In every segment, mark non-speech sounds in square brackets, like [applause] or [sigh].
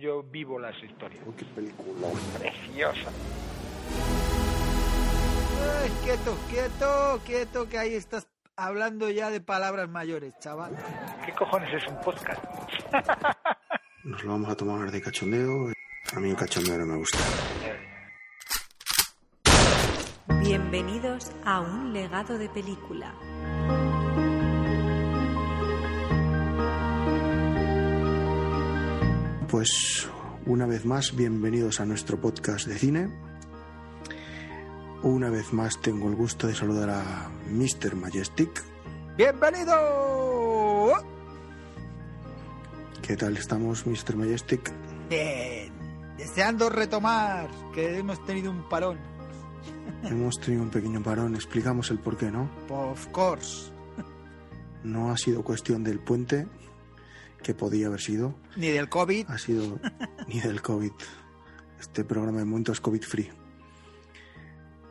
Yo vivo las historias. qué película. Preciosa. Ay, quieto, quieto, quieto, que ahí estás hablando ya de palabras mayores, chaval. ¿Qué cojones es un podcast? Nos lo vamos a tomar de cachondeo. A mí el cachondeo no me gusta. Bienvenidos a un legado de película. Pues una vez más, bienvenidos a nuestro podcast de cine. Una vez más tengo el gusto de saludar a Mr. Majestic. ¡Bienvenido! ¿Qué tal estamos, Mr. Majestic? Bien, deseando retomar, que hemos tenido un parón. Hemos tenido un pequeño parón, explicamos el por qué, ¿no? Of course. No ha sido cuestión del puente, que podía haber sido. Ni del COVID. Ha sido [laughs] ni del COVID. Este programa de momento es COVID free.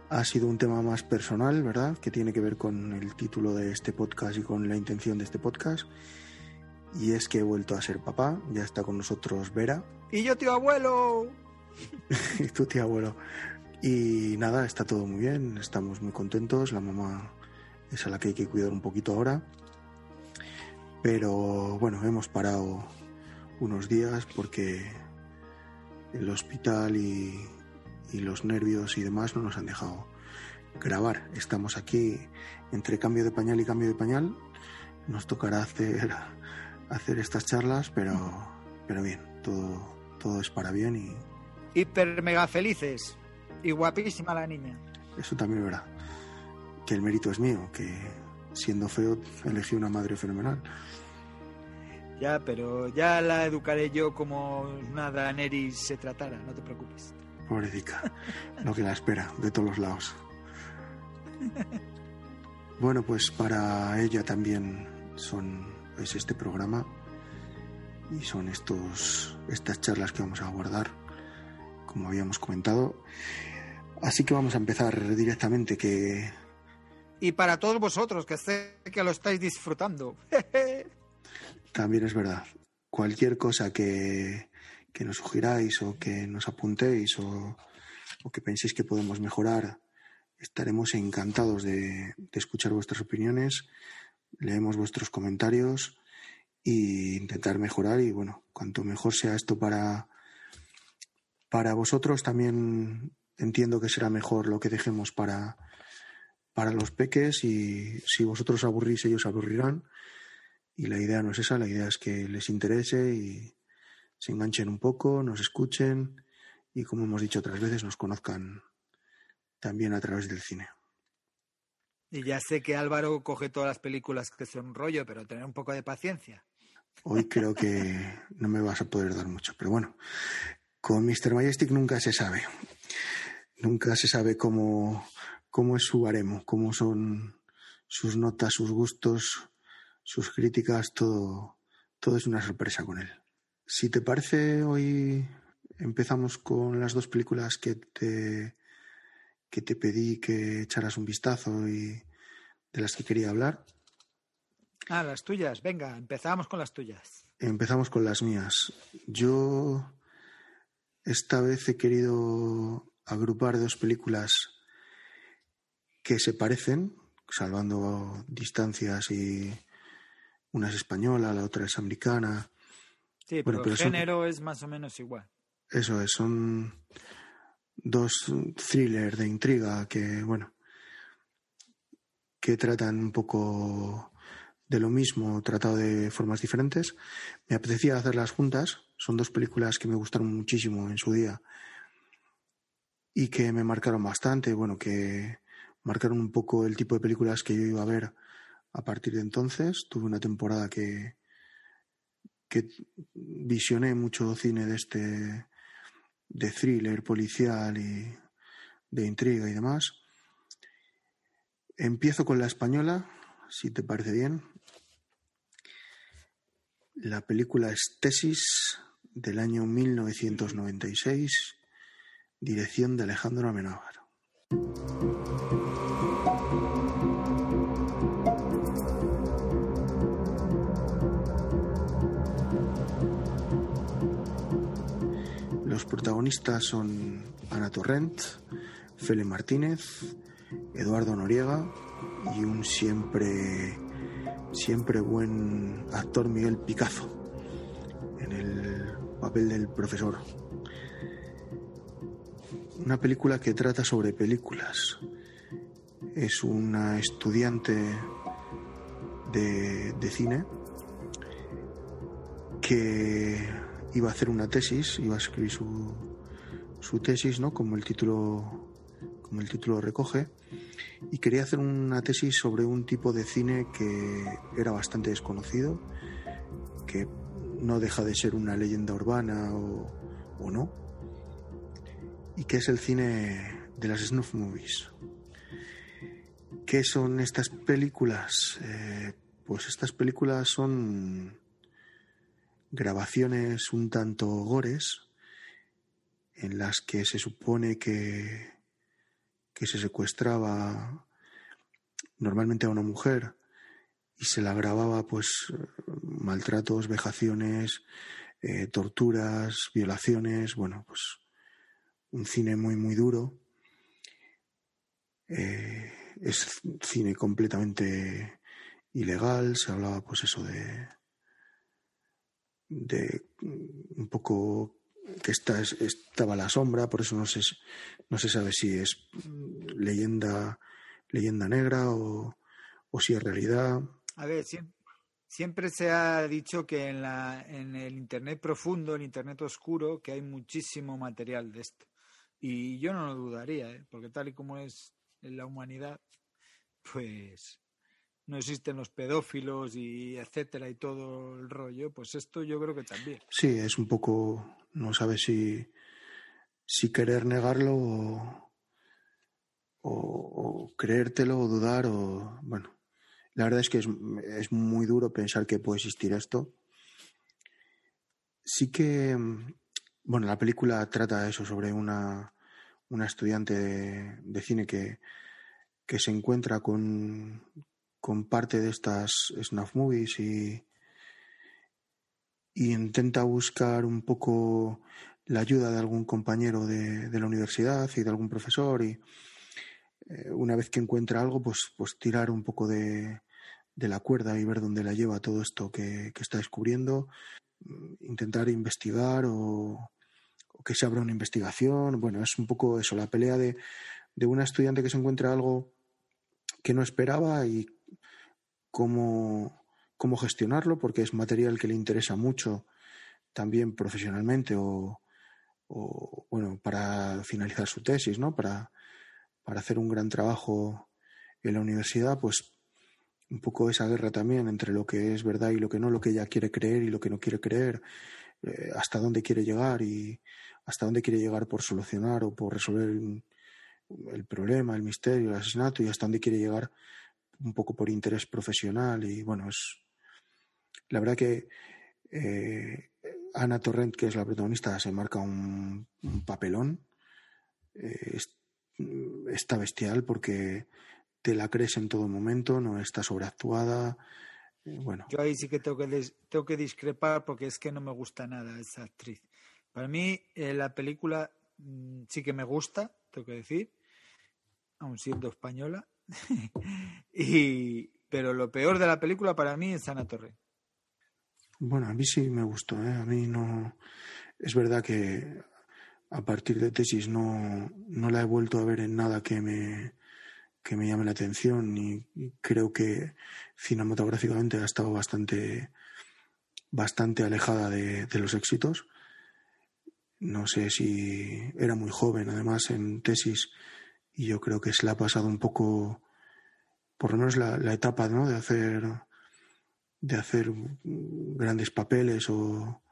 Ha sido un tema más personal, ¿verdad? Que tiene que ver con el título de este podcast y con la intención de este podcast. Y es que he vuelto a ser papá. Ya está con nosotros Vera. Y yo, tío abuelo. [laughs] y tu tío abuelo. Y nada, está todo muy bien. Estamos muy contentos. La mamá es a la que hay que cuidar un poquito ahora. Pero bueno, hemos parado unos días porque el hospital y, y, los nervios y demás no nos han dejado grabar. Estamos aquí entre cambio de pañal y cambio de pañal. Nos tocará hacer, hacer estas charlas, pero, pero bien, todo, todo es para bien y... Hiper mega felices y guapísima la niña. Eso también es verdad. Que el mérito es mío, que siendo feo elegí una madre fenomenal. Ya, pero ya la educaré yo como nada Neris se tratara, no te preocupes. Pobrecita, lo que la espera de todos los lados. Bueno, pues para ella también son es este programa y son estos estas charlas que vamos a abordar, como habíamos comentado. Así que vamos a empezar directamente que y para todos vosotros que sé que lo estáis disfrutando. [laughs] También es verdad. Cualquier cosa que, que nos sugiráis o que nos apuntéis o, o, que penséis que podemos mejorar, estaremos encantados de, escuchar vuestras opiniones, leemos vuestros comentarios e intentar mejorar. Y bueno, cuanto mejor sea esto para, para vosotros, también entiendo que será mejor lo que dejemos para, para los peques y si vosotros aburrís, ellos aburrirán. Y la idea no es esa, la idea es que les interese y se enganchen un poco, nos escuchen y, como hemos dicho otras veces, nos conozcan también a través del cine. Y ya sé que Álvaro coge todas las películas que son rollo, pero tener un poco de paciencia. Hoy creo que no me vas a poder dar mucho, pero bueno, con Mr. Majestic nunca se sabe. Nunca se sabe cómo, cómo es su baremo, cómo son sus notas, sus gustos, sus críticas, todo, todo es una sorpresa con él. Si te parece, hoy empezamos con las dos películas que te, que te pedí que echaras un vistazo y de las que quería hablar. Ah, las tuyas, venga, empezamos con las tuyas. Empezamos con las mías. Yo esta vez he querido agrupar dos películas que se parecen, salvando distancias y una es española, la otra es americana. Sí, pero, bueno, pero el género son, es más o menos igual. Eso es, son dos thrillers de intriga que, bueno, que tratan un poco de lo mismo, tratado de formas diferentes. Me apetecía hacerlas juntas. Son dos películas que me gustaron muchísimo en su día y que me marcaron bastante. Bueno, que marcaron un poco el tipo de películas que yo iba a ver a partir de entonces. Tuve una temporada que, que visioné mucho cine de este de thriller policial y de intriga y demás. Empiezo con la española, si te parece bien. La película es Tesis del año 1996, dirección de Alejandro Amenábar. Los protagonistas son Ana Torrent, Fele Martínez, Eduardo Noriega y un siempre siempre buen actor Miguel Picazo en el papel del profesor. Una película que trata sobre películas. Es una estudiante de, de cine que iba a hacer una tesis, iba a escribir su, su tesis, ¿no? Como el título como el título recoge, y quería hacer una tesis sobre un tipo de cine que era bastante desconocido, que no deja de ser una leyenda urbana o, o no, y que es el cine de las snuff movies. ¿Qué son estas películas? Eh, pues estas películas son grabaciones un tanto gores en las que se supone que, que se secuestraba normalmente a una mujer y se la grababa pues maltratos, vejaciones, eh, torturas, violaciones, bueno, pues un cine muy muy duro. Eh, es cine completamente ilegal, se hablaba pues eso de de un poco que está, estaba la sombra, por eso no se, no se sabe si es leyenda, leyenda negra o, o si es realidad. A ver, siempre, se ha dicho que en, la, en el Internet profundo, el Internet oscuro, que hay muchísimo material de esto. Y yo no lo dudaría, ¿eh? porque tal y como es la humanidad, pues no existen los pedófilos y etcétera y todo el rollo, pues esto yo creo que también. Sí, es un poco, no sabes si, si querer negarlo o, creértelo o dudar o, bueno, la verdad es que es, es muy duro pensar que puede existir esto. Sí que, bueno, la película trata eso sobre una, una estudiante de, de cine que, que se encuentra con, con parte de estas snuff movies y, y intenta buscar un poco la ayuda de algún compañero de, de la universidad y de algún profesor y eh, una vez que encuentra algo pues, pues tirar un poco de, de la cuerda y ver dónde la lleva todo esto que, que está descubriendo, intentar investigar o, o, que se abra una investigación. Bueno, es un poco eso, la pelea de, de una estudiante que se encuentra algo que no esperaba y cómo, cómo gestionarlo, porque es material que le interesa mucho también profesionalmente o, o bueno, para finalizar su tesis, ¿no? Para, para hacer un gran trabajo en la universidad, pues un poco esa guerra también entre lo que es verdad y lo que no, lo que ella quiere creer y lo que no quiere creer, eh, hasta dónde quiere llegar y hasta dónde quiere llegar por solucionar o por resolver el, el problema, el misterio, el asesinato y hasta dónde quiere llegar un poco por interés profesional y bueno, es la verdad que eh, Ana Torrent, que es la protagonista, se marca un, papelón. Eh, es, está bestial porque te la crees en todo momento, no está sobreactuada. Eh, bueno. Yo ahí sí que tengo que, tengo que discrepar porque es que no me gusta nada esa actriz. Para mí, la película mmm, sí que me gusta, tengo que decir, aun siendo española, [laughs] y, pero lo peor de la película para mí es Ana Torre. Bueno, a mí sí me gustó, ¿eh? A mí no. Es verdad que a partir de tesis no, no la he vuelto a ver en nada que me, que me llame la atención y creo que cinematográficamente ha estado bastante, bastante alejada de, de los éxitos. No sé si era muy joven, además en tesis y yo creo que se le ha pasado un poco, por lo menos la, etapa ¿no? de hacer de hacer grandes papeles o,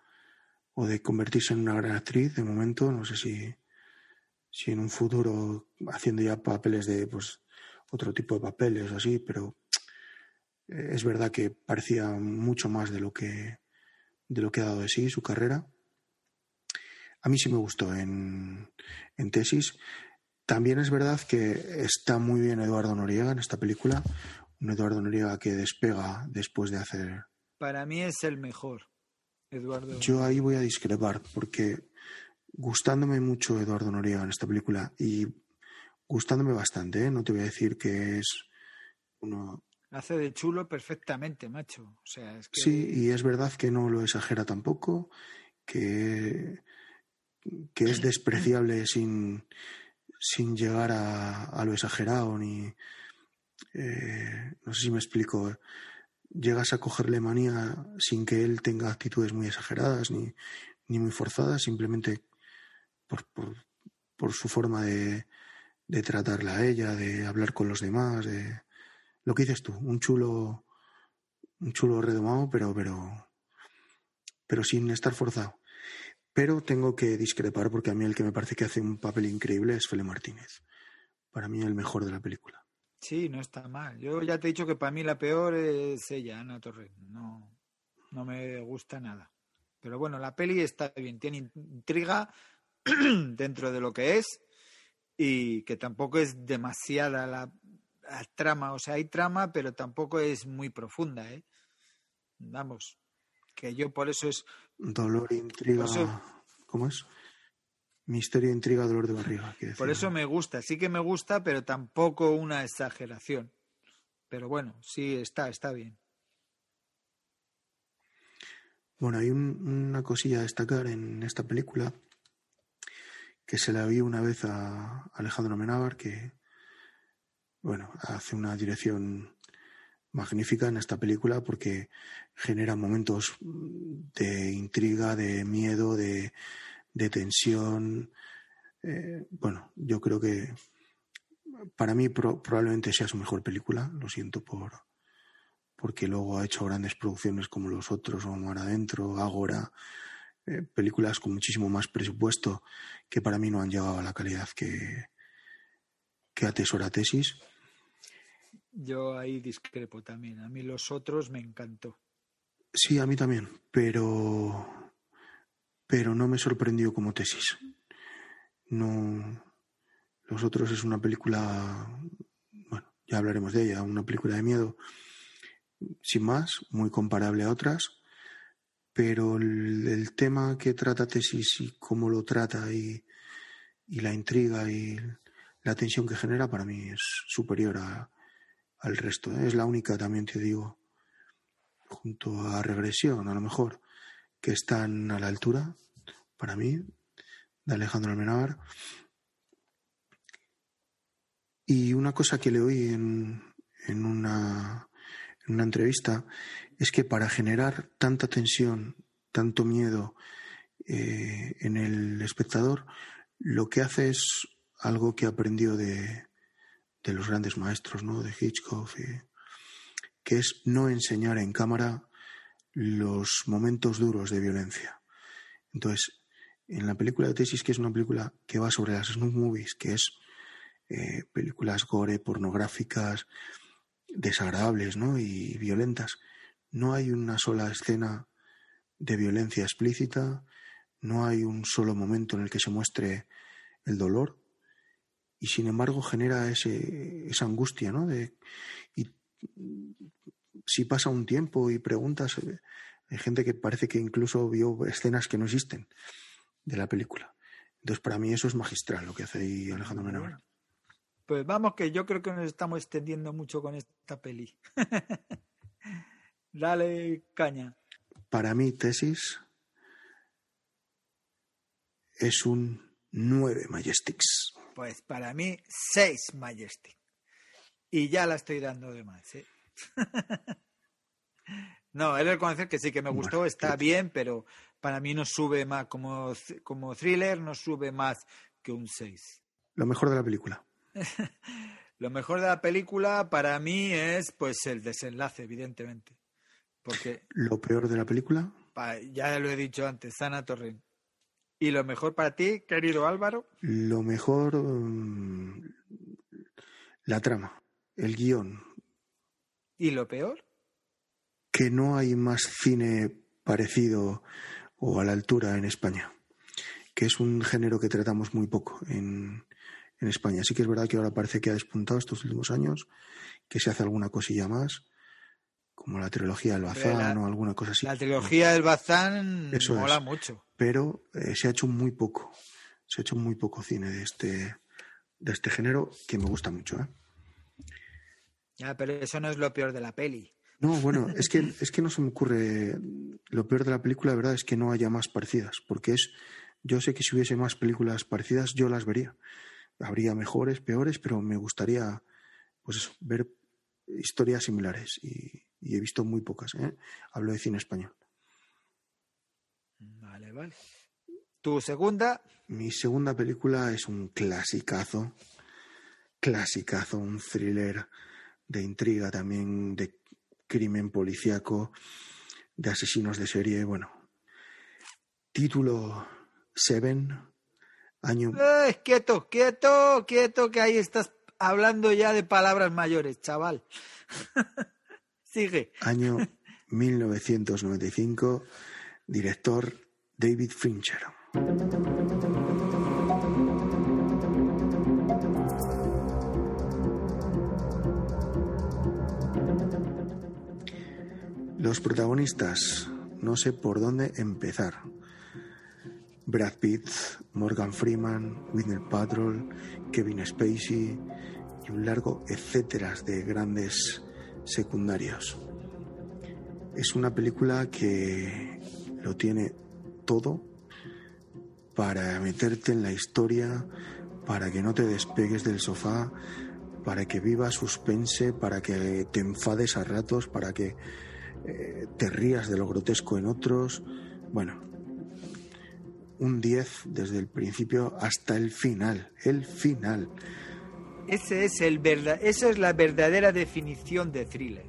o de convertirse en una gran actriz de momento. No sé si, si en un futuro haciendo ya papeles de pues otro tipo de papeles o así, pero eh, es verdad que parecía mucho más de lo que de lo que ha dado de sí su carrera. A mí sí me gustó en, en tesis. También es verdad que está muy bien Eduardo Noriega en esta película, un Eduardo Noriega que despega después de hacer. Para mí es el mejor, Eduardo. Yo ahí voy a discrepar porque gustándome mucho Eduardo Noriega en esta película y gustándome bastante, ¿eh? no te voy a decir que es uno. Hace de chulo perfectamente, macho. O sea, es que... Sí, y es verdad que no lo exagera tampoco, que, que es despreciable sin, sin llegar a, a lo exagerado ni... Eh, no sé si me explico. Llegas a cogerle manía sin que él tenga actitudes muy exageradas ni, ni muy forzadas, simplemente por, por, por su forma de, de tratarla a ella, de hablar con los demás, de lo que dices tú, un chulo, un chulo redomado, pero, pero, pero sin estar forzado. Pero tengo que discrepar porque a mí el que me parece que hace un papel increíble es Fele Martínez. Para mí el mejor de la película. Sí, no está mal. Yo ya te he dicho que para mí la peor es ella, Ana Torres. No, no me gusta nada. Pero bueno, la peli está bien, tiene intriga [clears throat] dentro de lo que es y que tampoco es demasiada la, la trama. O sea, hay trama, pero tampoco es muy profunda, ¿eh? Vamos, que yo por eso es... Dolor, intriga. Eso- ¿Cómo es? Misterio, intriga, dolor de barriga. Por eso me gusta, sí que me gusta, pero tampoco una exageración. Pero bueno, sí está, está bien. Bueno, hay un- una cosilla a destacar en esta película que se la vi una vez a Alejandro Menábar, que, bueno, hace una dirección magnífica en esta película porque genera momentos de intriga, de miedo, de, tensión. Eh, bueno, yo creo que para mí pro- probablemente sea su mejor película, lo siento por, porque luego ha hecho grandes producciones como Los Otros o Mar Adentro, Ágora, eh, películas con muchísimo más presupuesto que para mí no han llegado a la calidad que, que atesora Tesis. Yo ahí discrepo también. A mí los otros me encantó. Sí, a mí también, pero, pero no me sorprendió como Tesis. No, Los Otros es una película, bueno, ya hablaremos de ella, una película de miedo sin más, muy comparable a otras, pero el, el tema que trata Tesis y cómo lo trata y, y la intriga y la tensión que genera para mí es superior a- al resto. ¿eh? Es la única, también te digo, junto a Regresión, a lo mejor, que están a la altura, para mí, de Alejandro Almenábar. Y una cosa que le oí en, en, una, una entrevista es que para generar tanta tensión, tanto miedo eh, en el espectador, lo que hace es algo que aprendió de, de los grandes maestros, ¿no? De Hitchcock, y- que es no enseñar en cámara los momentos duros de violencia. Entonces, en la película de Tesis, que es una película que va sobre las snuff movies, que es eh, películas gore, pornográficas, desagradables ¿no? y violentas, no hay una sola escena de violencia explícita, no hay un solo momento en el que se muestre el dolor y sin embargo genera ese, esa angustia, ¿no? De, y si pasa un tiempo y preguntas, eh, hay gente que parece que incluso vio escenas que no existen de la película. Entonces, para mí eso es magistral lo que hace ahí Alejandro Menabar. Pues vamos, que yo creo que nos estamos extendiendo mucho con esta peli. [laughs] Dale caña. Para mí, Tesis es un 9 Majestics. Pues para mí, seis Majestic. Y ya la estoy dando de más, ¿eh? [laughs] no, he de reconocer que sí que me gustó, Bueno, está creo- bien, pero para mí no sube más, como, como thriller, no sube más que un 6. Lo mejor de la película. [laughs] Lo mejor de la película para mí es pues el desenlace, evidentemente. Porque Lo peor de la película, ya lo he dicho antes, Sana Torrent. Y lo mejor para ti, querido Álvaro, lo mejor, mm, la trama, el guion, y lo peor, que no hay más cine parecido o a la altura en España, que es un género que tratamos muy poco en, en España. Sí que es verdad que ahora parece que ha despuntado estos últimos años, que se hace alguna cosilla más, como la trilogía del Bazán la- o alguna cosa así. la trilogía del Bazán Eso mola es. mucho. Pero eh, se ha hecho muy poco, se ha hecho muy poco cine de este, de este género que me gusta mucho. ¿eh? Ya, pero eso no es lo peor de la peli. No, bueno, [laughs] es que, es que no se me ocurre. Lo peor de la película, de verdad, es que no haya más parecidas. Porque es. Yo sé que si hubiese más películas parecidas, yo las vería. Habría mejores, peores, pero me gustaría, pues eso, ver historias similares. Y, y he visto muy pocas, ¿eh? Hablo de cine español. Vale, vale. Tu segunda, Mi segunda película es un clasicazo. Clasicazo, un thriller de intriga también, de crimen policíaco, de asesinos de serie. Bueno, título Seven, año ¡Eh, quieto, quieto, quieto, que ahí estás hablando ya de palabras mayores, chaval. [laughs] Año 1995, director David Fincher. Los protagonistas, no sé por dónde empezar. Brad Pitt, Morgan Freeman, Whitney Patrol, Kevin Spacey y un largo etcétera de grandes secundarios. Es una película que lo tiene todo para meterte en la historia, para que no te despegues del sofá, para que vivas suspense, para que te enfades a ratos, para que eh, te rías de lo grotesco en otros. Bueno, un 10 desde el principio hasta el final, el final. Es esa es la verdadera definición de thriller.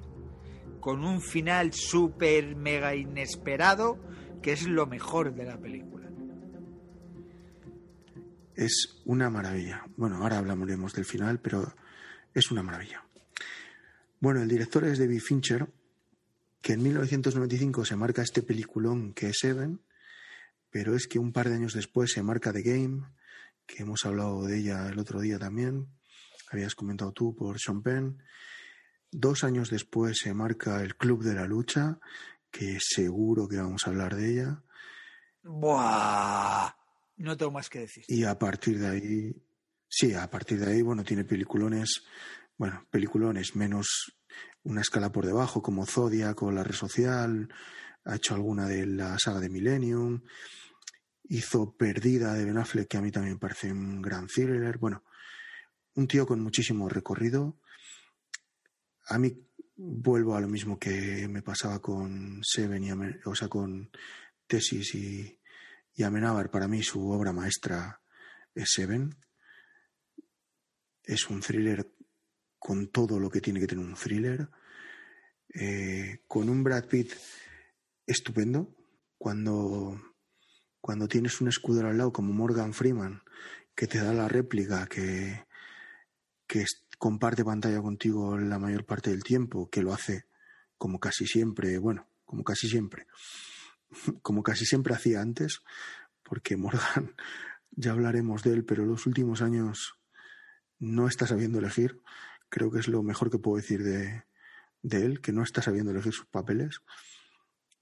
Con un final súper mega inesperado, que es lo mejor de la película. Es una maravilla. Bueno, ahora hablaremos del final, pero es una maravilla. Bueno, el director es David Fincher, que en 1995 se marca este peliculón que es Seven, pero es que un par de años después se marca The Game, que hemos hablado de ella el otro día también, habías comentado tú por Sean Penn. Dos años después se marca El Club de la Lucha, que seguro que vamos a hablar de ella. ¡Buah! No tengo más que decir. Y a partir de ahí, sí, a partir de ahí, bueno, tiene peliculones, bueno, peliculones menos una escala por debajo, como Zodiac o La Red Social, ha hecho alguna de la saga de Millennium, hizo Perdida de Ben Affleck, que a mí también me parece un gran thriller, bueno, un tío con muchísimo recorrido. A mí vuelvo a lo mismo que me pasaba con Seven y Amen- o sea, con Tesis y, y Amenábar. Para mí su obra maestra es Seven. Es un thriller con todo lo que tiene que tener un thriller. eh, con un Brad Pitt estupendo. Cuando, cuando tienes un escudero al lado como Morgan Freeman, que te da la réplica, que, que comparte pantalla contigo la mayor parte del tiempo, que lo hace como casi siempre, bueno, como casi siempre, [laughs] como casi siempre hacía antes, porque Morgan, [laughs] ya hablaremos de él, pero los últimos años no está sabiendo elegir. Creo que es lo mejor que puedo decir de, de él, que no está sabiendo elegir sus papeles.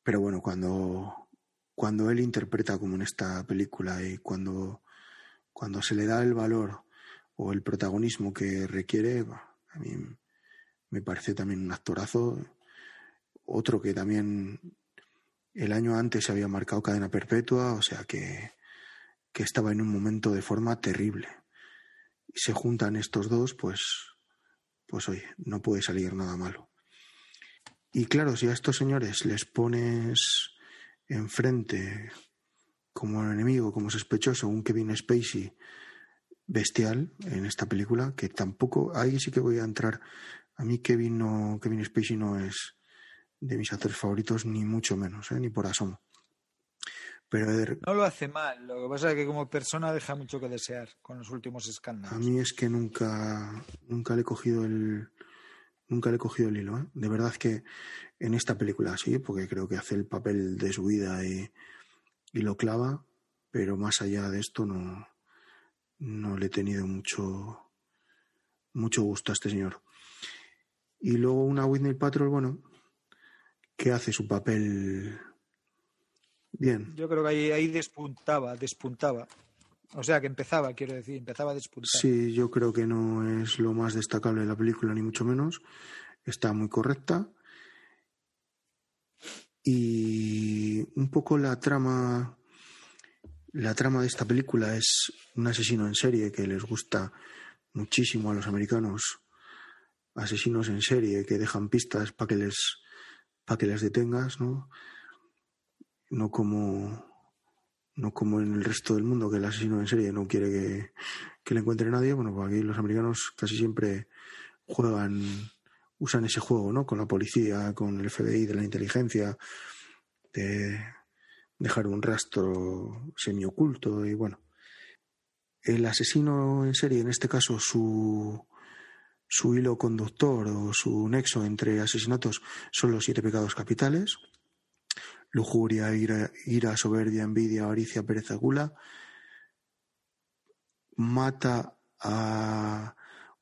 Pero bueno, cuando, cuando él interpreta como en esta película y cuando, cuando se le da el valor o el protagonismo que requiere, a mí me parece también un actorazo. Otro que también el año antes había marcado cadena perpetua, o sea que, que estaba en un momento de forma terrible. Y se juntan estos dos, pues, pues oye, no puede salir nada malo. Y claro, si a estos señores les pones enfrente como enemigo, como sospechoso, un Kevin Spacey bestial en esta película, que tampoco, ahí sí que voy a entrar. A mí Kevin no, Kevin Spacey no es, de mis actores favoritos, ni mucho menos, ¿eh? ni por asomo. Pero No lo hace mal, lo que pasa es que como persona deja mucho que desear con los últimos a escándalos. mí es que nunca, nunca le he cogido el, nunca le he cogido el hilo. ¿eh? De verdad que en esta película sí, porque creo que hace el papel de su vida y, y lo clava, pero más allá de esto no, no le he tenido mucho, mucho gusto a este señor. Y luego una Whitney Patrol, bueno, que hace su papel bien. Yo creo que ahí, ahí despuntaba, despuntaba. O sea, que empezaba, quiero decir, empezaba a despuntar. Sí, yo creo que no es lo más destacable de la película, ni mucho menos. Está muy correcta. Y un poco la trama. La trama de esta película es un asesino en serie que les gusta muchísimo a los americanos. Asesinos en serie que dejan pistas para que les para que les detengas, ¿no? No como no como en el resto del mundo que el asesino en serie no quiere que, que le encuentre nadie. Bueno, pues aquí los americanos casi siempre juegan, usan ese juego, ¿no? Con la policía, con el FBI de la inteligencia, de dejar un rastro semioculto y bueno. El asesino en serie, en este caso, su, su hilo conductor o su nexo entre asesinatos son los siete pecados capitales lujuria, ira, ira, soberbia, envidia, avaricia, pereza, gula, mata a,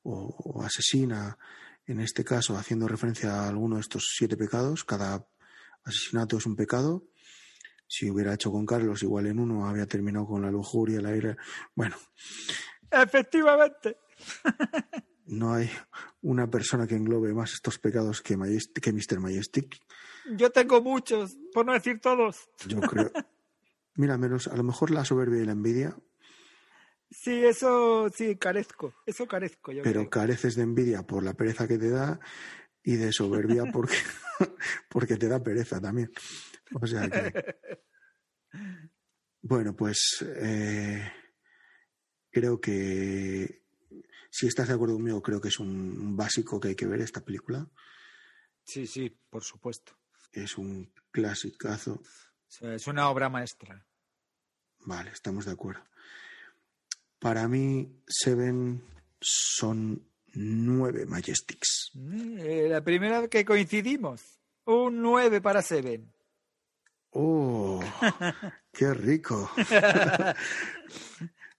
o, o asesina, en este caso haciendo referencia a alguno de estos siete pecados, cada asesinato es un pecado. Si hubiera hecho con Carlos, igual en uno había terminado con la lujuria, la ira. Bueno, Efectivamente. [laughs] no hay una persona que englobe más estos pecados que, Mr. Majestic. Yo tengo muchos, por no decir todos. Yo creo. Mira, menos, a lo mejor la soberbia y la envidia, Sí, eso sí, carezco. Eso carezco, yo pero creo. careces de envidia por la pereza que te da y de soberbia [laughs] porque, [laughs] porque te da pereza también. O sea que. Bueno, pues eh, creo que si estás de acuerdo conmigo, creo que es un básico que hay que ver esta película. Sí, sí, por supuesto. Es un clasicazo. Es una obra maestra. Vale, estamos de acuerdo. Para mí, Seven son nueve Majestics. Eh, La primera vez que coincidimos. Un 9 para Seven. ¡Oh! ¡Qué rico! [laughs]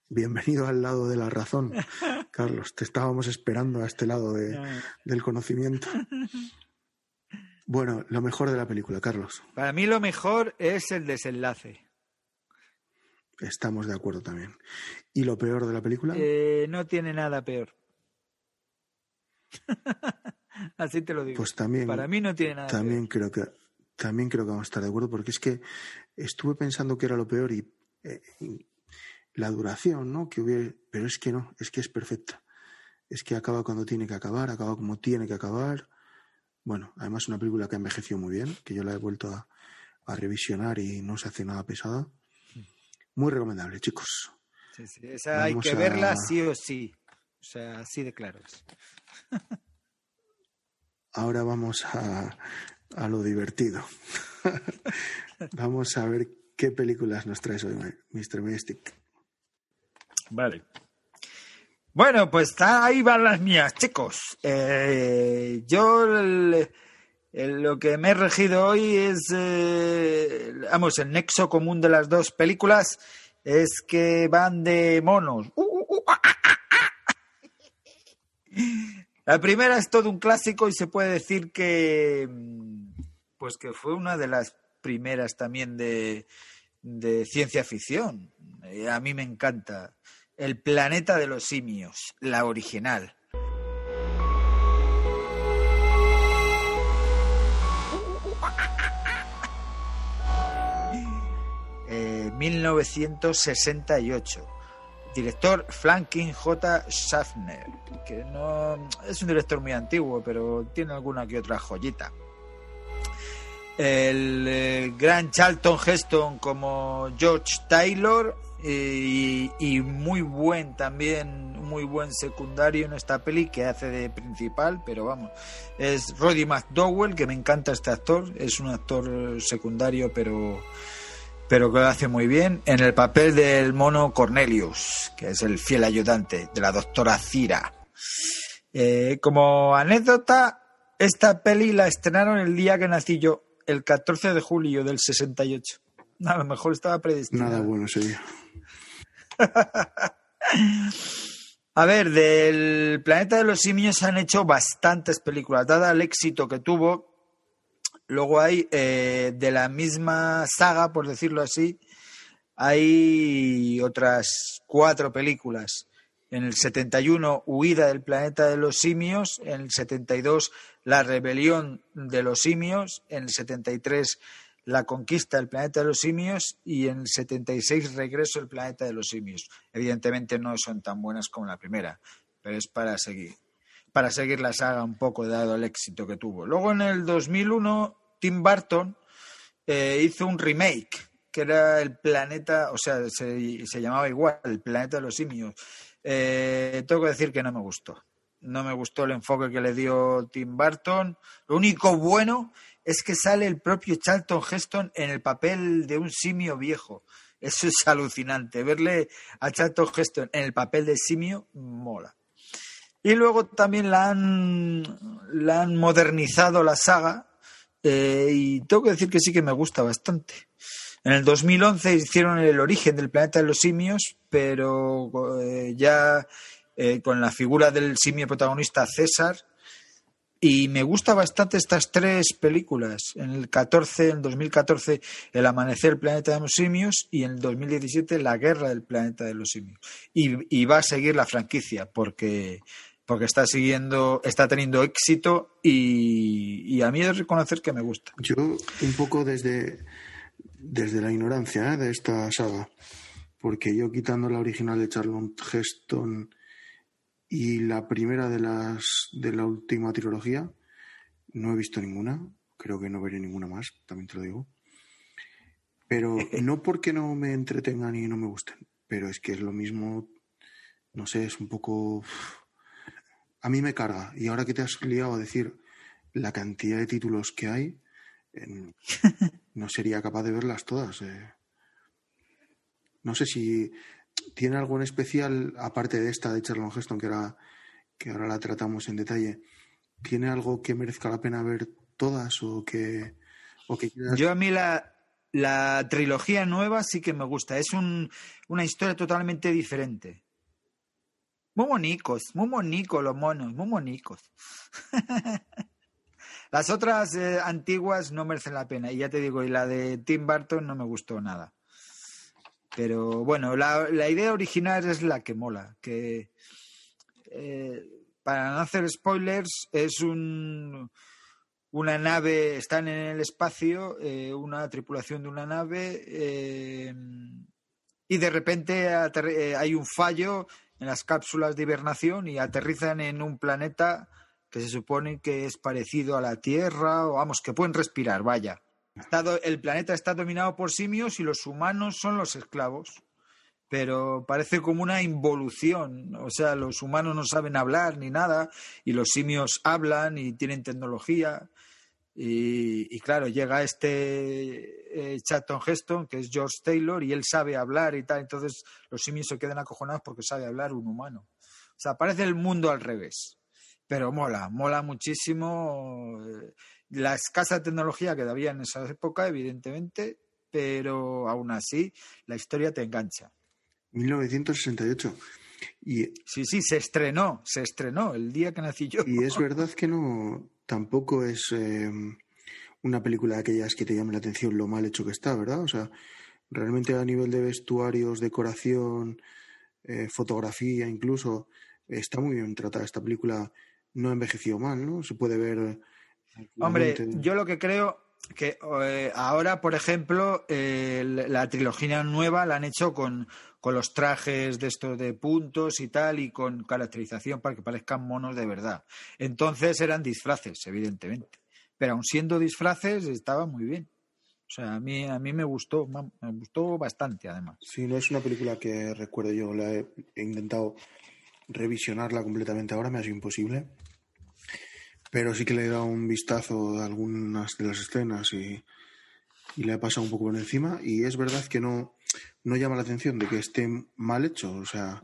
Bienvenido al lado de la razón, Carlos. Te estábamos esperando a este lado de- del conocimiento. Bueno, lo mejor de la película, Carlos. Para mí lo mejor es el desenlace. Estamos de acuerdo también. ¿Y lo peor de la película? Eh, no tiene nada peor. [laughs] Así te lo digo. Pues también, Para mí no tiene nada también creo que también creo que vamos a estar de acuerdo porque es que estuve pensando que era lo peor y, eh, y la duración, ¿no? Que hubiera, pero es que no, es que es perfecta. Es que acaba cuando tiene que acabar, acaba como tiene que acabar. Bueno, además una película que envejeció muy bien, que yo la he vuelto a, a revisionar y no se hace nada pesada. Muy recomendable, chicos. peor. Sí, sí, Esa hay que a- verla sí o sí. O sea, así de claros. Ahora vamos a, a lo divertido. [laughs] vamos a ver qué películas nos traes hoy, Mr. Majestic. Vale. Bueno, pues ahí van las mías, chicos. Eh, yo lo que me he regido hoy es, eh, vamos, el nexo común de las dos películas es que van de monos. Uh, uh, uh, ah, ah, ah. La primera es todo un clásico y se puede decir que, pues que fue una de las primeras también de, ciencia ficción. Eh, A mí me encanta. El planeta de los simios, la original. [laughs] Eh, 1968. Director Franklin J. Schaffner, que no es un director muy antiguo, pero tiene alguna que otra joyita. El gran Charlton Heston como George Taylor eh, y, muy buen también, muy buen secundario en esta peli que hace de principal, pero vamos, es Roddy McDowell, que me encanta este actor, es un actor secundario, pero pero que lo hace muy bien, en el papel del mono Cornelius, que es el fiel ayudante de la doctora Cira. Eh, como anécdota, esta peli la estrenaron el día que nací yo, el 14 de julio del 68. A lo mejor estaba predestinado. Nada bueno ese día. [laughs] A ver, del planeta de los simios se han hecho bastantes películas, dada el éxito que tuvo. Luego hay eh, de la misma saga, por decirlo así, hay otras cuatro películas. En el 71, Huida del planeta de los simios. En el 72, La rebelión de los simios. En el 73, La conquista del planeta de los simios. Y en el 76, Regreso al planeta de los simios. Evidentemente no son tan buenas como la primera, pero es para seguir. Para seguir la saga un poco, dado el éxito que tuvo. Luego en el 2001, Tim Burton eh, hizo un remake que era el planeta, o sea, se, se llamaba igual, el planeta de los simios. Eh, tengo que decir que no me gustó. No me gustó el enfoque que le dio Tim Burton. Lo único bueno es que sale el propio Charlton Heston en el papel de un simio viejo. Eso es alucinante. Verle a Charlton Heston en el papel de simio mola. Y luego también la han, la han modernizado la saga. eh, y tengo que decir que sí que me gusta bastante. En el 2011 hicieron el origen del planeta de los simios, pero eh, ya eh, con la figura del simio protagonista César. Y me gusta bastante estas tres películas. En el 14, en 2014, El amanecer del planeta de los simios y en el 2017 La guerra del planeta de los simios. Y, va a seguir la franquicia porque porque está siguiendo, está teniendo éxito y, y a mí de reconocer que me gusta. Yo un poco desde, desde la ignorancia ¿eh? de esta saga, porque yo quitando la original de Charlton Heston y la primera de las de la última trilogía, no he visto ninguna, creo que no veré ninguna más, también te lo digo. Pero [laughs] no porque no me entretengan y no me gusten, pero es que es lo mismo, no sé, es un poco... A mí me carga. Y ahora que te has liado a decir la cantidad de títulos que hay, no sería capaz de verlas todas. eh. No sé si tiene algo en especial, aparte de esta de Charlton Heston, que, era, que ahora la tratamos en detalle, ¿tiene algo que merezca la pena ver todas o que, o que quieras- Yo a mí la, la trilogía nueva sí que me gusta. Es un, una historia totalmente diferente. Muy monicos, muy los monos, muy monicos. [laughs] Las otras eh, antiguas no merecen la pena. Y ya te digo, y la de Tim Burton no me gustó nada. Pero bueno, la, la idea original es la que mola. Que eh, para no hacer spoilers, es un, una nave, están en el espacio, eh, una tripulación de una nave, y de repente hay un fallo en las cápsulas de hibernación y aterrizan en un planeta que se supone que es parecido a la Tierra, o vamos, que pueden respirar, vaya. El planeta está dominado por simios y los humanos son los esclavos. Pero parece como una involución. O sea, los humanos no saben hablar ni nada, y los simios hablan y tienen tecnología. Y, claro, llega este eh, Heston, que es George Taylor, y él sabe hablar y tal. Entonces los simios se quedan acojonados porque sabe hablar un humano. O sea, parece el mundo al revés. Pero mola, mola muchísimo. eh, La escasa tecnología que había en esa época, evidentemente, pero aún así la historia te engancha. 1968. Y, Sí, sí, se estrenó, se estrenó el día que nací yo. y es verdad que no, tampoco es eh, una película de aquellas que te llame la atención lo mal hecho que está, ¿verdad? O sea, realmente a nivel de vestuarios, decoración, eh, fotografía incluso, está muy bien tratada esta película. No ha envejecido mal, ¿no? Se puede ver. eh, Hombre, yo lo que creo que eh, ahora, por ejemplo, eh, la trilogía nueva la han hecho con, con los trajes de estos de puntos y tal, y con caracterización para que parezcan monos de verdad. Entonces eran disfraces, evidentemente. Pero aun siendo disfraces, estaba muy bien. O sea, a mí, a mí me gustó, me gustó bastante, además. Sí, no es una película que recuerdo yo, la he, he intentado revisionarla completamente ahora, me ha sido imposible. Pero sí que le he dado un vistazo a algunas de las escenas y, y le he pasado un poco por encima. Y es verdad que no, no llama la atención de que esté mal hecho. O sea,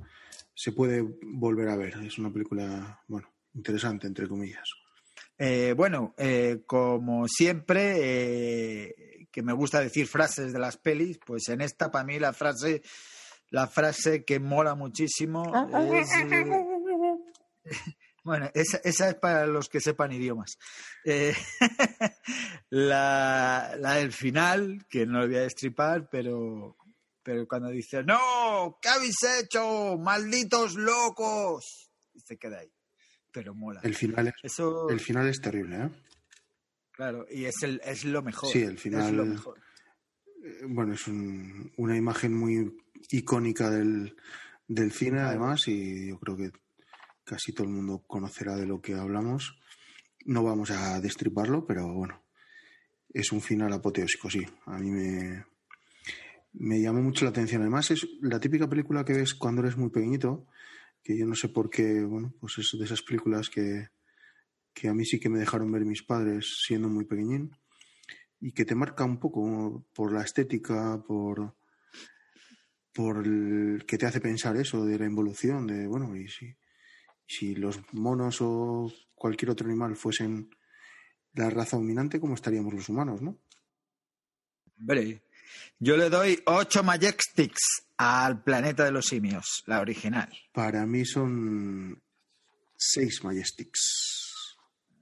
se puede volver a ver. Es una película, bueno, interesante, entre comillas. Eh, bueno, eh, como siempre, eh, que me gusta decir frases de las pelis, pues en esta para mí la frase, la frase que mola muchísimo es, eh, [laughs] bueno, esa, esa es para los que sepan idiomas. Eh, [laughs] la, la del final, que no lo voy a destripar, pero, pero cuando dice, no, ¿qué habéis hecho? Malditos locos. Y se queda ahí. Pero mola. El final es, Eso, el final es terrible, ¿eh? claro, y es, el, es lo mejor. Sí, el Es final- lo mejor. Eh, Bueno, es un- una imagen muy icónica del, del cine, Claro. además, y yo creo que casi todo el mundo conocerá de lo que hablamos. No vamos a destriparlo, pero bueno, es un final apoteósico, sí. A mí me, me llamó mucho la atención. Además, es la típica película que ves cuando eres muy pequeñito, que yo no sé por qué, bueno, pues es de esas películas que, que a mí sí que me dejaron ver mis padres siendo muy pequeñín y que te marca un poco por la estética, por, por el que te hace pensar eso de la involución, de bueno, y si, si los monos o cualquier otro animal fuesen la raza dominante, ¿cómo estaríamos los humanos, no? Hombre, yo le doy 8 Majestics al planeta de los simios, la original. Para mí son seis Majestics.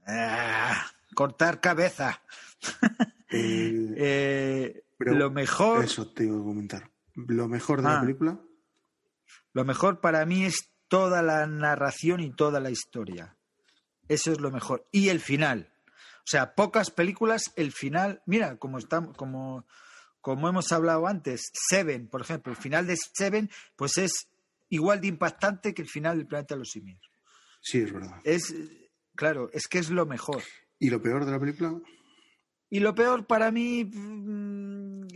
Ah, cortar cabeza. [laughs] Eh, Eh, Pero lo mejor, eso te iba a comentar. Lo mejor de la Ah. película, lo mejor para mí es toda la narración y toda la historia. Eso es lo mejor. Y el final. O sea, pocas películas, el final. Mira, como estamos, como, como hemos hablado antes, Seven, por ejemplo, el final de Seven, pues es igual de impactante que el final del planeta de los simios. sí, es verdad. Es, claro, es que es lo mejor. ¿Y lo peor de la película? Y lo peor para mí, mm,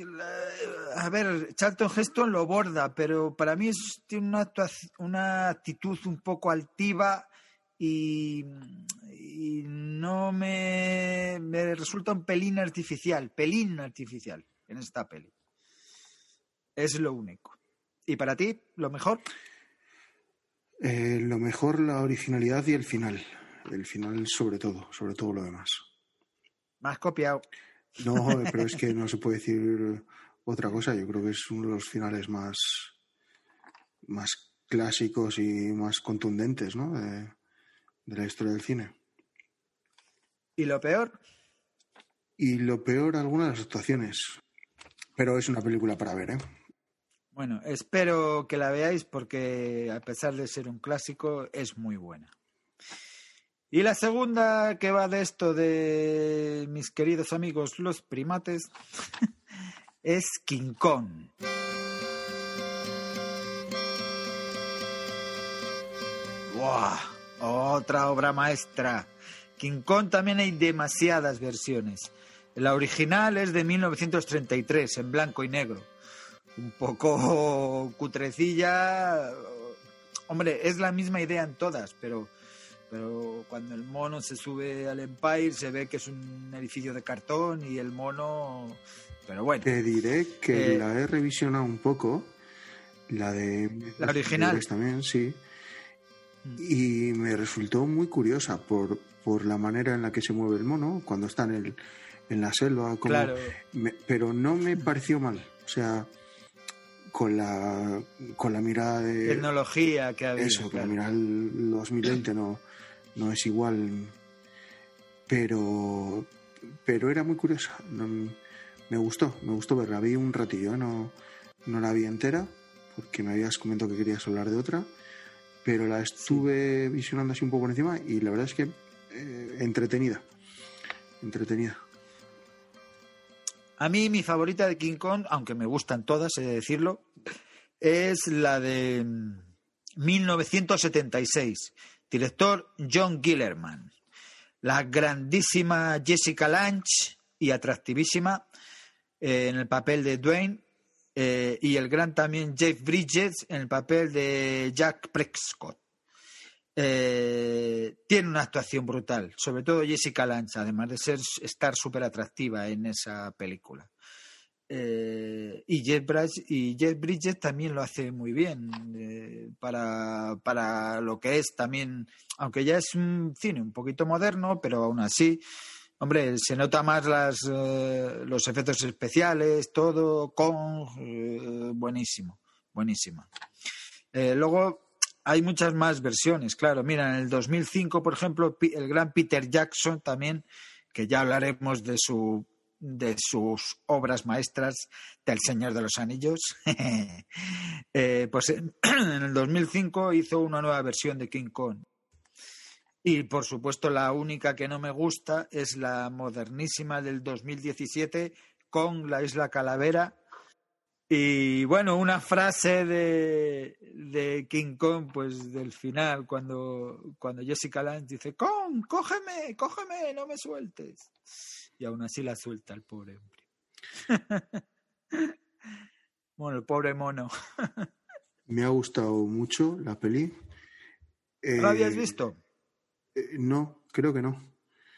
a ver, Charlton Heston lo borda, pero para mí es, tiene una, actitud un poco altiva y, y no me, me resulta un pelín artificial, pelín artificial en esta peli. Es lo único. ¿Y para ti, lo mejor? Eh, lo mejor la originalidad y el final. El final sobre todo, sobre todo lo demás. Más copiado. No, pero es que no se puede decir otra cosa. Yo creo que es uno de los finales más, más clásicos y más contundentes ¿no? de, de la historia del cine. ¿Y lo peor? Y lo peor, algunas de las actuaciones. Pero es una película para ver, ¿eh? Bueno, espero que la veáis porque a pesar de ser un clásico es muy buena. Y la segunda que va de esto de mis queridos amigos los primates [laughs] es King Kong. ¡Buah! Otra obra maestra. King Kong también hay demasiadas versiones. La original es de 1933, en blanco y negro un poco [laughs] cutrecilla. Hombre, es la misma idea en todas, pero, pero cuando el mono se sube al Empire se ve que es un edificio de cartón y el mono... Pero bueno, Te diré que Eh, la he revisionado un poco. La de. La original. También, sí. Mm. Y me resultó muy curiosa por, por la manera en la que se mueve el mono cuando está en, el, en la selva. Como, claro, me- pero no me pareció mal. O sea, con la, con la mirada de. tecnología que había. Eso, claro. mira, el 2020 no, no es igual. Pero, pero era muy curiosa. No- me gustó, me gustó verla. Vi un ratillo, no, no la vi entera, porque me habías comentado que querías hablar de otra. Pero la estuve visionando así un poco por encima y la verdad es que eh, entretenida. Entretenida. A mí mi favorita de King Kong, aunque me gustan todas, he de decirlo, es la de mm, 1976. Director John Gillerman. La grandísima Jessica Lange y atractivísima eh, en el papel de Dwayne eh, y el gran también Jeff Bridges en el papel de Jack Prescott. Eh, tiene una actuación brutal, sobre todo Jessica Lange, además de ser estar súper atractiva en esa película. Eh, y, Jeff Bridges, también lo hace muy bien eh, para, para lo que es también, aunque ya es un cine un poquito moderno, pero aún así, hombre, se nota más las, eh, los efectos especiales, todo con eh, buenísimo. Eh, luego hay muchas más versiones, claro. Mira, en el 2005, por ejemplo, el gran Peter Jackson también, que ya hablaremos de su de sus obras maestras del Señor de los Anillos, [laughs] eh, pues en, [clears throat] en el 2005 hizo una nueva versión de King Kong. Y por supuesto la única que no me gusta es la modernísima del 2017 con la Isla Calavera. Y bueno, una frase de, de King Kong, pues del final, cuando, cuando Jessica Lange dice, Kong, cógeme, cógeme, no me sueltes. Y aún así la suelta el pobre hombre. [laughs] bueno, el pobre mono. [laughs] Me ha gustado mucho la peli. ¿Lo habías Eh, visto? Eh, no, creo que no.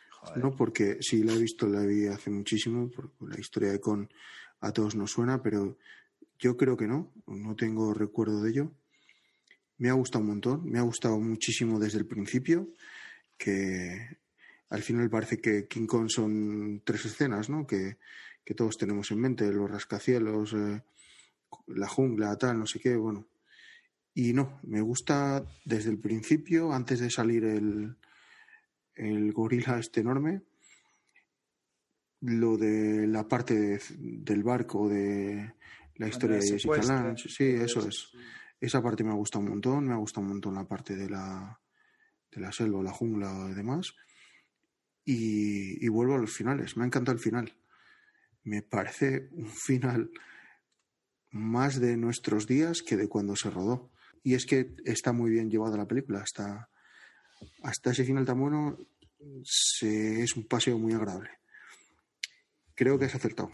Joder. No, porque sí la he visto, la vi hace muchísimo, porque la historia de Con a todos nos suena, pero yo creo que no, no tengo recuerdo de ello. Me ha gustado un montón, me ha gustado muchísimo desde el principio, que al final parece que King Kong son tres escenas, ¿no? Que, que todos tenemos en mente, los rascacielos, eh, la jungla, tal, no sé qué, bueno. Y no, me gusta desde el principio, antes de salir el, el gorila este enorme, lo de la parte de- del barco, de la historia de Jessica Lange, sí, eso es. Esa parte me ha gustado un montón, me ha gustado un montón la parte de la, de la selva, la jungla y demás. Y, y vuelvo a los finales, me ha encantado el final. Me parece un final más de nuestros días que de cuando se rodó. Y es que está muy bien llevada la película, hasta, hasta ese final tan bueno se- es un paseo muy agradable. Creo que has acertado.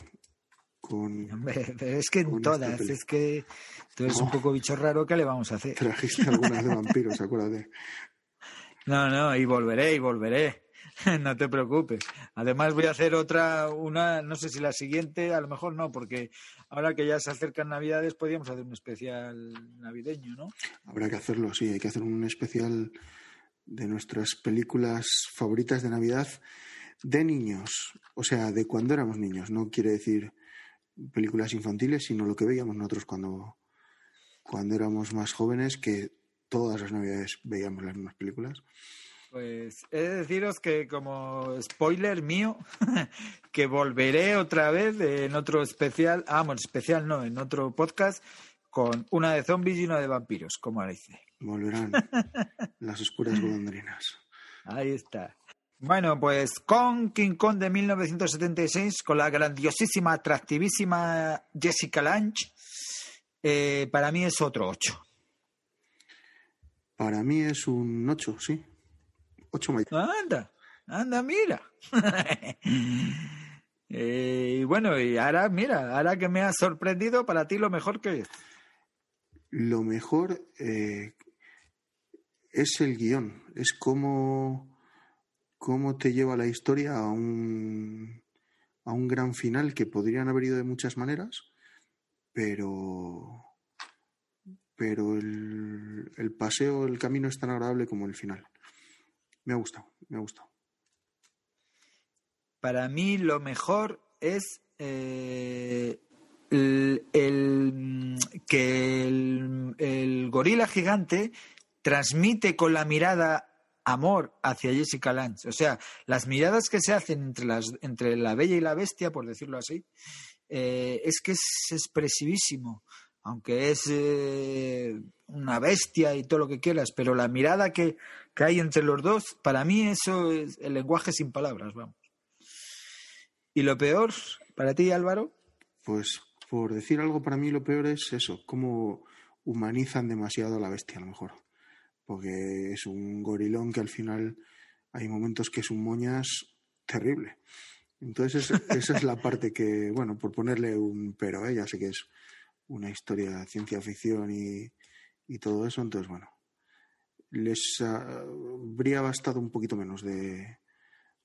Con, [laughs] Hombre, pero es que en todas, es que tú eres un No. poco bicho raro, ¿qué le vamos a hacer? trajiste algunas de vampiros, acuérdate. [laughs] No, no, y volveré, y volveré. [laughs] No te preocupes. Además voy a hacer otra, una, no sé si la siguiente, a lo mejor no, porque ahora que ya se acercan Navidades podríamos hacer un especial navideño, ¿no? Habrá que hacerlo, sí, hay que hacer un especial de nuestras películas favoritas de Navidad de niños, o sea, de cuando éramos niños. No quiere decir películas infantiles, sino lo que veíamos nosotros cuando, cuando éramos más jóvenes, que todas las Navidades veíamos las mismas películas. Pues he de deciros que como spoiler mío, [laughs] que volveré otra vez en otro especial, ah, bueno, especial no, en otro podcast, con una de zombies y una de vampiros, como dice. Volverán [laughs] las oscuras golondrinas. Ahí está. Bueno, pues con King Kong de 1976, con la grandiosísima, atractivísima Jessica Lange, eh, para mí es otro 8. Para mí es un 8, sí. 8 Anda, anda, mira. [laughs] Eh, y bueno, y ahora, mira, ahora que me has sorprendido, para ti lo mejor que es. Lo mejor eh, es el guion, es cómo, cómo te lleva la historia a un, a un gran final que podrían haber ido de muchas maneras, pero, pero el, el paseo, el camino es tan agradable como el final. Me ha me ha. Para mí lo mejor es eh, el, el- que el, el gorila gigante transmite con la mirada amor hacia Jessica Lange. O sea, las miradas que se hacen entre, las, entre la bella y la bestia, por decirlo así, eh, es que es expresivísimo. Aunque es eh, una bestia y todo lo que quieras, pero la mirada que, que hay entre los dos, para mí eso es el lenguaje sin palabras, vamos. Y lo peor, para ti, Álvaro, Pues por decir algo, para mí lo peor es eso, cómo humanizan demasiado a la bestia a lo mejor. Porque es un gorilón que al final hay momentos que es un moñas terrible. Entonces es- [laughs] esa es la parte que, bueno, por ponerle un pero, ¿eh? ya sé que es una historia de ciencia ficción y, y todo eso, entonces bueno, les ah, habría bastado un poquito menos de,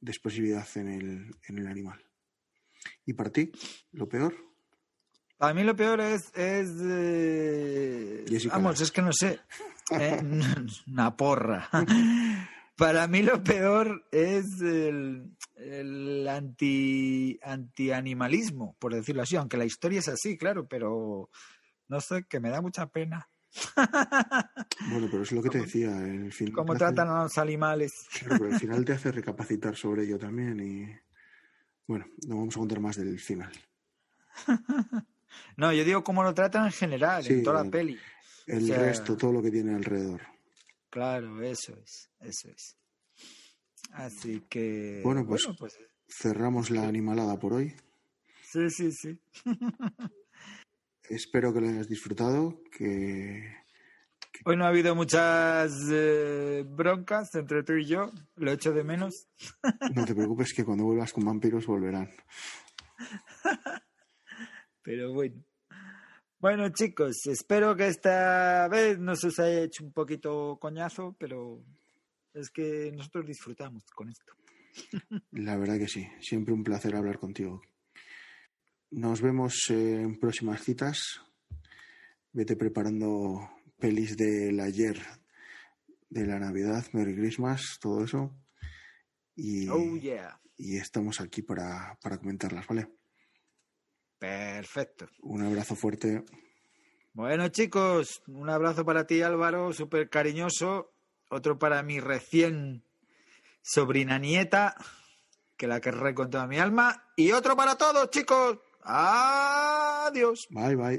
de explosividad en el, en el animal. ¿Y para ti, lo peor? Para mí lo peor es, es eh, vamos, es que no sé, eh, [laughs] una porra. [laughs] Para mí lo peor es el, el anti antianimalismo, por decirlo así, aunque la historia es así, claro, pero no sé, que me da mucha pena [laughs] Bueno, pero es lo que te decía. El final cómo hace- tratan a los animales. Claro, pero el final te hace [laughs] recapacitar sobre ello también y... Bueno, no vamos a contar más del final. No, yo digo cómo lo tratan en general, Sí, en toda la el- peli. El O sea- resto, todo lo que tiene alrededor. Claro, eso es, eso es. Así que Bueno, pues- pues Cerramos la animalada por hoy. sí, sí, sí. [laughs] Espero que lo hayas disfrutado, que... Hoy no ha habido muchas eh, broncas entre tú y yo, lo echo de menos. No te preocupes que cuando vuelvas con vampiros volverán. [laughs] Pero bueno. Bueno, chicos, espero que esta vez no se os haya hecho un poquito coñazo, pero es que nosotros disfrutamos con esto. [laughs] La verdad que sí, siempre un placer hablar contigo. Nos vemos en próximas citas. Vete preparando pelis del ayer, de la Navidad, Merry Christmas, todo eso. Y, Oh, yeah. y estamos aquí para, para comentarlas, ¿vale? Perfecto. Un abrazo fuerte. Bueno, chicos, un abrazo para ti, Álvaro, súper cariñoso. Otro para mi recién sobrina nieta, que la querré con toda mi alma. Y otro para todos, chicos. Adiós. Bye, bye.